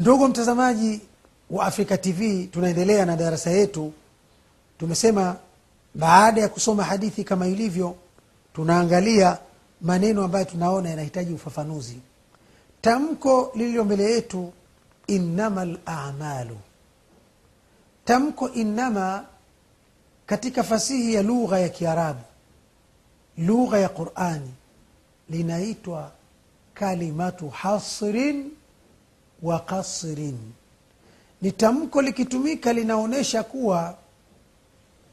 ndugu mtazamaji wa afrika tv tunaendelea na darasa yetu. Tumesema baada ya kusoma hadithi kama ilivyo tunaangalia maneno ambayo tunaona yanahitaji ufafanuzi. Tamko lililo mbele yetu innama lamalu tamko innama katika fasihi ya lugha ya kiarabu lugha ya qurani linaitwa kalimatu hasrin wa kasrin ni tamko likitumika linaonyesha kuwa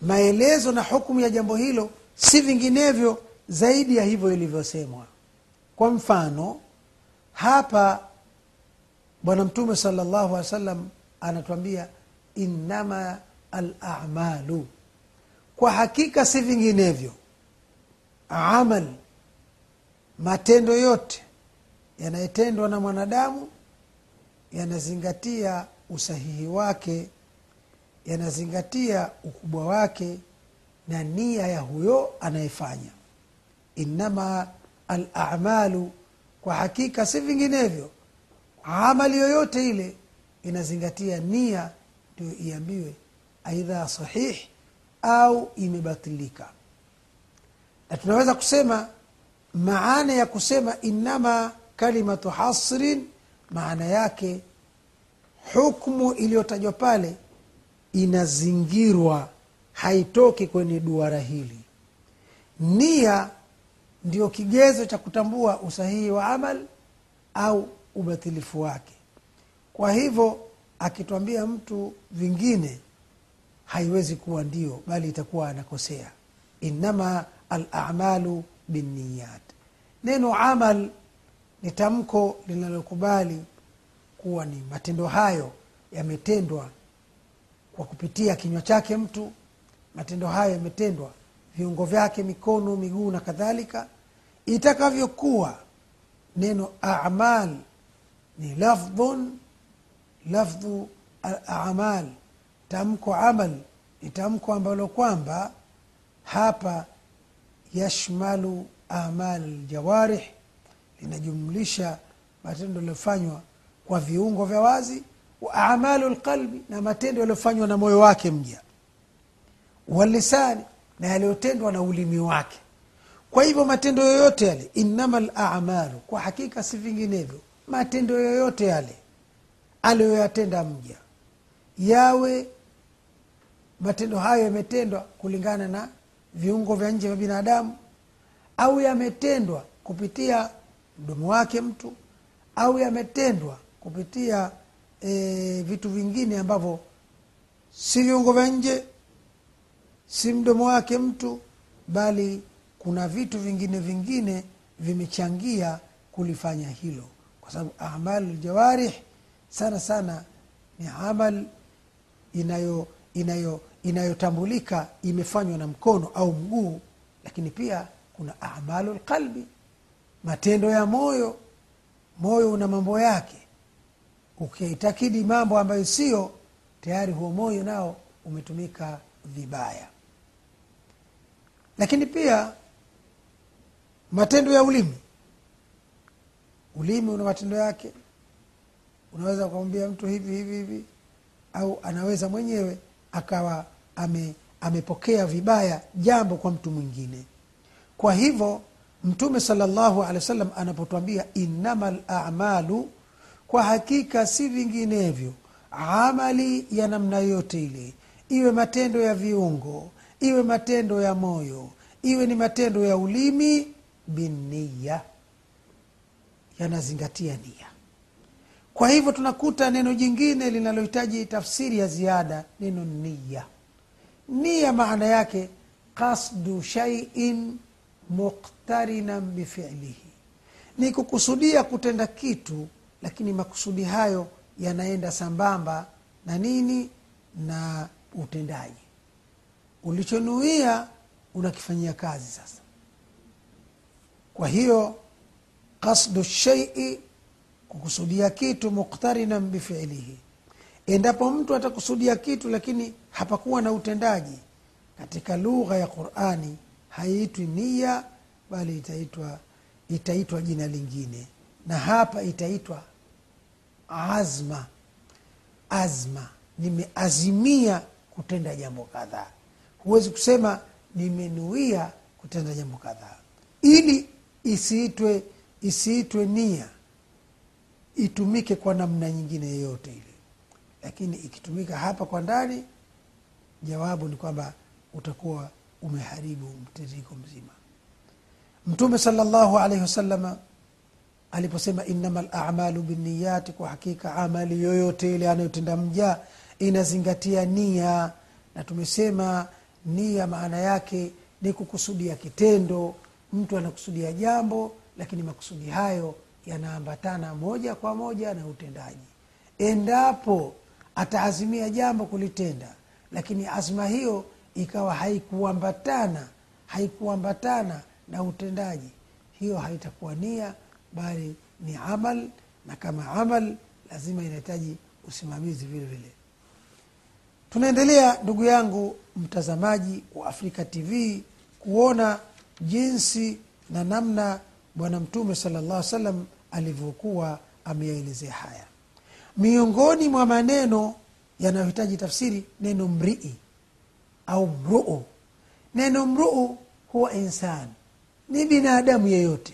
maelezo na hukumu ya jambo hilo si vinginevyo zaidi ya hivyo ilivyosemwa. Kwa mfano hapa bwana mtume salllahu alehi wa sallam anatuambia innama alamalu. Kwa hakika si vinginevyo. Amal matendo yote yanayotendwa na mwanadamu yanazingatia usahihi wake yanazingatia ukubwa wake na nia ya huyo anayefanya. Innama alamalu kwa hakika si vinginevyo. Amali yoyote ile inazingatia nia ndio iambiwe aidha sahih au imebatilika. Na tunaweza kusema maana ya kusema innama kalimatu hasrin maana yake hukmu iliyotajwa pale inazingirwa haitoki kwenye duara hili. Nia ndio kigezo cha kutambua usahihi wa amal au ubatilifu wake. Kwa hivyo akitwambia mtu vingine haiwezi kuwa ndio bali itakuwa anakosea. Innama alamalu binniyat neno amal ni tamko linalokubali kuwa ni matendo hayo yametendwa kwa kupitia kinywa chake mtu matendo hayo yametendwa viungo vyake mikono miguu na kadhalika. Itakavyokuwa neno amal ni lafdhun lafdhu amal tamko amal ni tamko ambalo kwamba hapa yashmalu amal ljawarih linajumlisha matendo yaliyofanywa kwa viungo vya wazi wa amalu lqalbi na matendo yaliyofanywa na moyo wake mja walisani na yaliyotendwa na ulimi wake. Kwa hivyo matendo yoyote yale innama lamalu kwa hakika si vinginevyo matendo yoyote yale aliyoyatenda mja yawe matendo hayo yametendwa kulingana na viungo vya nje vya binadamu au yametendwa kupitia mdomo wake mtu au yametendwa kupitia e, vitu vingine ambavyo si viungo vya nje si mdomo wake mtu bali kuna vitu vingine vingine vimechangia kulifanya hilo. Kwa sababu amalu ljawarih sana sana ni amal inayo inayo inayotambulika imefanywa na mkono au mguu lakini pia kuna amalu lqalbi matendo ya moyo. Moyo una mambo yake ukiitakidi mambo ambayo sio tayari huo moyo nao umetumika vibaya. Lakini pia matendo ya ulimi. Ulimi una matendo yake. Unaweza ukamwambia mtu hivi hivi hivi au anaweza mwenyewe akawa ame, amepokea vibaya jambo kwa mtu mwingine. Kwa hivyo mtume salllahu alehi wa sallam anapotwambia innama lamalu kwa hakika si vinginevyo amali ya namna yote ile iwe matendo ya viungo iwe matendo ya moyo iwe ni matendo ya ulimi binniya yanazingatia nia. Kwa hivyo tunakuta neno jingine linalohitaji tafsiri ya ziada neno nia. Nia maana yake kasdu shaiin muktarinan bifilihi. Ni kukusudia kutenda kitu lakini makusudi hayo yanaenda sambamba na nini? Na utendaji. Ulichonuia unakifanyia kazi sasa. Kwa hiyo kasdu shaii kukusudia kitu muktarinan bifilihi. Endapo mtu atakusudia kitu lakini hapakuwa na utendaji katika lugha ya qurani haiitwi nia bali itaitwa itaitwa jina lingine na hapa itaitwa azma. Azma nimeazimia kutenda jambo kadhaa. Huwezi kusema nimenuia kutenda jambo kadhaa. Ili isiitwe isiitwe nia itumike kwa namna nyingine yoyote ile. Lakini ikitumika hapa kwa ndani jawabu ni kwamba utakuwa umeharibu mtiririko mzima. Mtume salllahu alaihi wasalama aliposema innama lamalu binniyati kwa hakika amali yoyote ile anayotenda mja inazingatia nia. Na tumesema nia maana yake ni kukusudia kitendo. Mtu anakusudia jambo lakini makusudi hayo yanaambatana moja kwa moja na utendaji. Endapo ataazimia jambo kulitenda lakini azma hiyo ikawa haikuambatana haikuambatana na utendaji hiyo haitakuwa nia bali ni amal na kama amal lazima inahitaji usimamizi vile vile. Tunaendelea ndugu yangu mtazamaji wa afrika tv kuona jinsi na namna bwana mtume sala llah salam alivyokuwa ameyaelezea haya. Miongoni mwa maneno yanayohitaji tafsiri neno mrii au mruu. Neno mruu huwa insan ni binadamu yeyote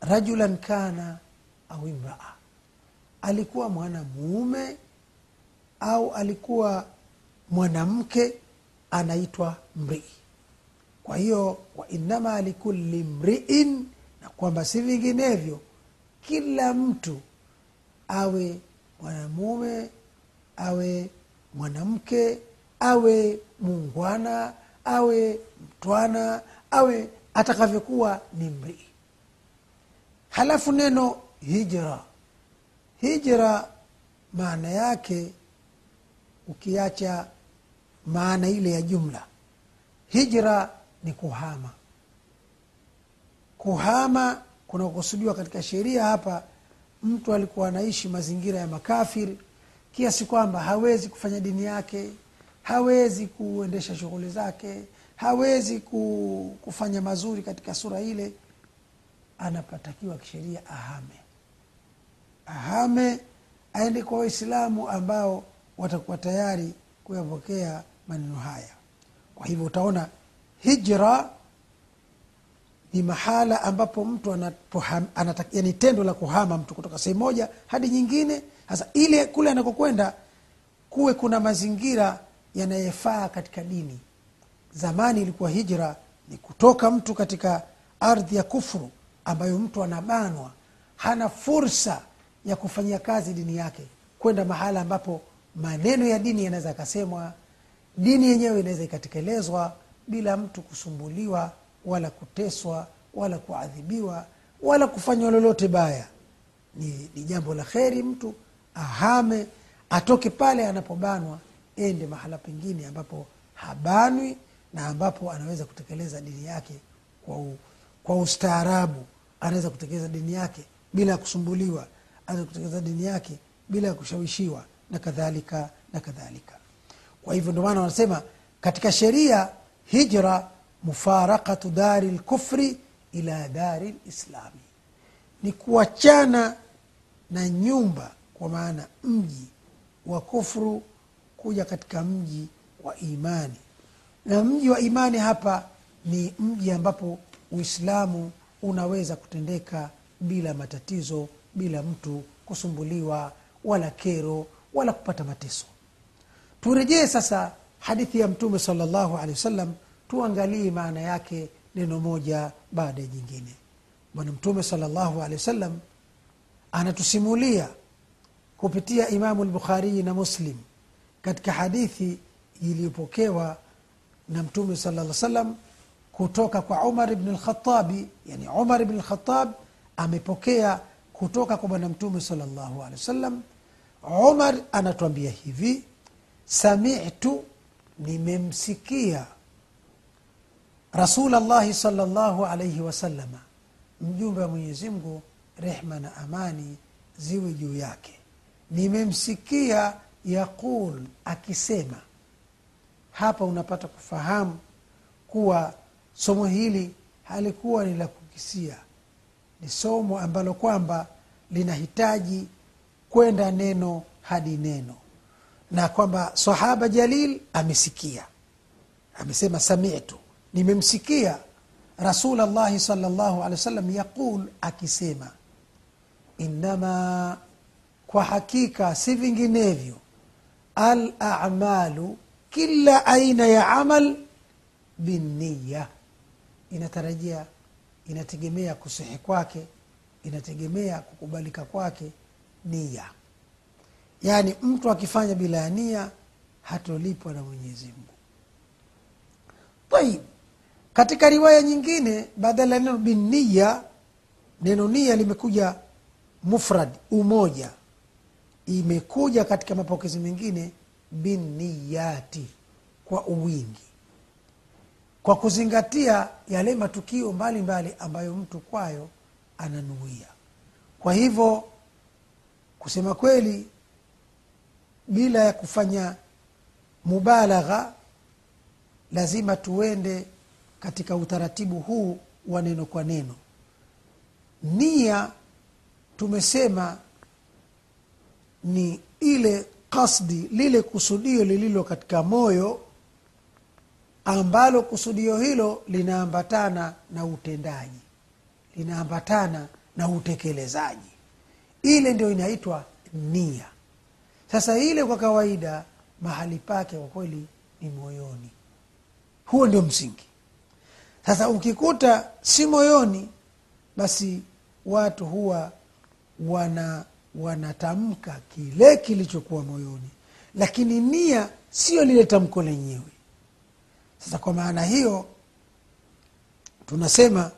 rajulan kana au imraa. Alikuwa mwanamuume au alikuwa mwanamke anaitwa mrii. Kwa hiyo wainama likuli mriin na kwamba si vinginevyo kila mtu awe mwanamume awe mwanamke awe muungwana awe mtwana awe atakavyokuwa ni mrii halafu neno hijra. Hijra maana yake ukiacha maana ile ya jumla. Hijra ni kuhama. Kuhama kunakusudiwa katika sheria hapa mtu alikuwa anaishi mazingira ya makafiri kiasi kwamba hawezi kufanya dini yake hawezi kuendesha shughuli zake hawezi kufanya mazuri katika sura ile anapatakiwa kisheria ahame. Ahame aende kwa waislamu ambao watakuwa tayari kuyapokea maneno haya. Kwa hivyo utaona hijra ni mahala ambapo mtu ni yani tendo la kuhama mtu kutoka sehemu moja hadi nyingine. Sasa ile kule anakokwenda kuwe kuna mazingira yanayefaa katika dini. Zamani ilikuwa hijra ni kutoka mtu katika ardhi ya kufru ambayo mtu anabanwa hana fursa ya kufanyia kazi dini yake kwenda mahala ambapo maneno ya dini yanaweza akasemwa dini yenyewe inaweza ikatekelezwa bila mtu kusumbuliwa wala kuteswa wala kuadhibiwa wala kufanywa lolote baya. Ni, ni jambo la kheri mtu ahame atoke pale anapobanwa ende mahala pengine ambapo habanwi na ambapo anaweza kutekeleza dini yake kwa, kwa ustaarabu anaweza kutekeleza dini yake bila ya kusumbuliwa anaweza kutekeleza dini yake bila ya kushawishiwa na kadhalika na kadhalika. Kwa hivyo ndio maana wanasema katika sheria hijra mufarakatu dari lkufri ila dari lislami ni kuachana na nyumba kwa maana mji wa kufru kuja katika mji wa imani. Na mji wa imani hapa ni mji ambapo uislamu unaweza kutendeka bila matatizo bila mtu kusumbuliwa wala kero wala kupata mateso. Turejee sasa hadithi ya mtume sallallahu alaihi wasallam tuangalie maana yake neno moja baada ya jingine bwana mtume sallallahu alaihi wasallam anatusimulia kupitia imamu lbukharii na muslim katika hadithi iliyopokewa na mtume sala alaihi salam kutoka kwa umar bni lkhatabi yani umar bni lkhatab amepokea kutoka kwa bwana mtume sala llahu alehi wasallam. Umar anatuambia hivi samitu nimemsikia rasul llahi sala llahu alaihi wasalama mjumbe wa mwenyezimgu rehma na amani ziwe juu yake. Nimemsikia yaqul akisema. Hapa unapata kufahamu kuwa somo hili halikuwa ni la kukisia. Ni somo ambalo kwamba linahitaji kwenda neno hadi neno. Na kwamba sahaba jalil amesikia. Amesema samitu. Nimemsikia rasul llahi salllahu alehi wa sallam yaqul akisema innama kwa hakika si vinginevyo alamalu kila aina ya amal binniya inatarajia inategemea kusihi kwake inategemea kukubalika kwake nia. Yaani mtu akifanya bila ya nia hatolipwa na mwenyezi mungu. Tayib katika riwaya nyingine badala ya neno binniya neno nia limekuja mufrad umoja. Imekuja katika mapokezi mengine binniyati kwa uwingi kwa kuzingatia yale matukio mbalimbali mbali ambayo mtu kwayo ananuia. Kwa hivyo kusema kweli bila ya kufanya mubalagha lazima tuende katika utaratibu huu wa neno kwa neno. Nia tumesema ni ile kasdi lile kusudio lililo katika moyo ambalo kusudio hilo linaambatana na utendaji linaambatana na utekelezaji. Ile ndio inaitwa nia. Sasa ile kwa kawaida mahali pake kwa kweli ni moyoni. Huo ndio msingi. Sasa ukikuta si moyoni basi watu huwa wana wanatamka kile kilichokuwa moyoni. Lakini nia sio lile tamko lenyewe sasa kwa maana hiyo tunasema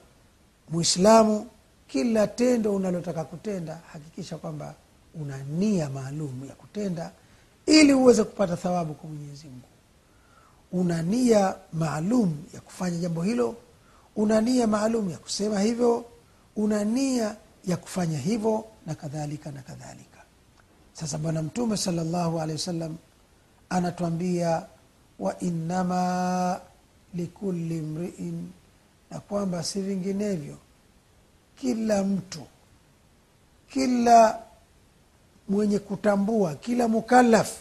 mwislamu kila tendo unalotaka kutenda hakikisha kwamba una nia maalum ya kutenda ili uweze kupata thawabu kwa mwenyezi mungu. Una nia maalum ya kufanya jambo hilo una nia maalum ya kusema hivyo una nia ya kufanya hivyo na kadhalika na kadhalika. Sasa bwana mtume salllahu alehi wasallam anatuambia wa innama likuli mriin na kwamba si vinginevyo. Kila mtu kila mwenye kutambua kila mukalaf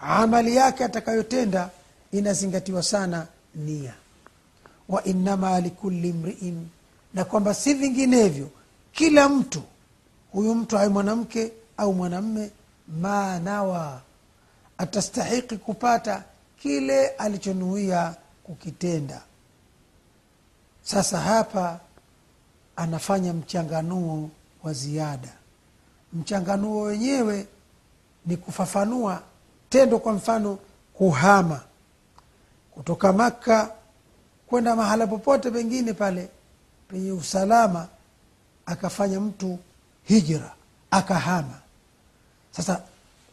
amali yake atakayotenda inazingatiwa sana nia. Wa likuli mriin na kwamba si vinginevyo kila mtu huyu mtu awe mwanamke au mwanamme manawa atastahiki kupata kile alichonuia kukitenda. Sasa hapa anafanya mchanganuo wa ziada. Mchanganuo wenyewe ni kufafanua tendo kwa mfano kuhama. Kutoka makka kwenda mahala popote pengine pale penye usalama akafanya mtu hijra akahama. Sasa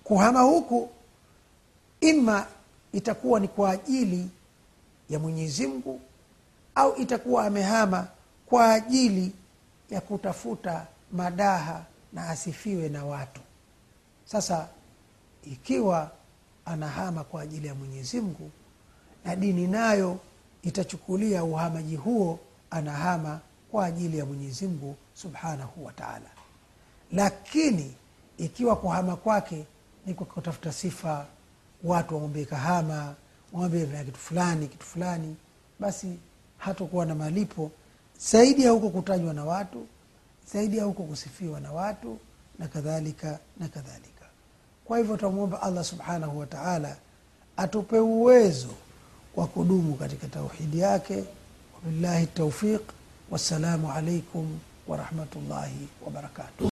kuhama huku ima itakuwa ni kwa ajili ya mwenyezi mungu au itakuwa amehama kwa ajili ya kutafuta madaha na asifiwe na watu. Sasa ikiwa anahama kwa ajili ya mwenyezi mungu na dini nayo itachukulia uhamaji huo anahama kwa ajili ya mwenyezi mungu subhanahu wa taala. Lakini ikiwa kuhama kwake ni kwa kutafuta sifa watu waombee kahama waombee kitu fulani kitu fulani basi hatakuwa na malipo. Zaidi ya huko kutajwa na watu zaidi ya huko kusifiwa na watu na kadhalika na kadhalika. Kwa hivyo tunamwomba allah subhanahu wa taala atupe uwezo wa kudumu katika tauhidi yake. Wabillahi taufiq wassalamu alaikum warahmatullahi wabarakatuh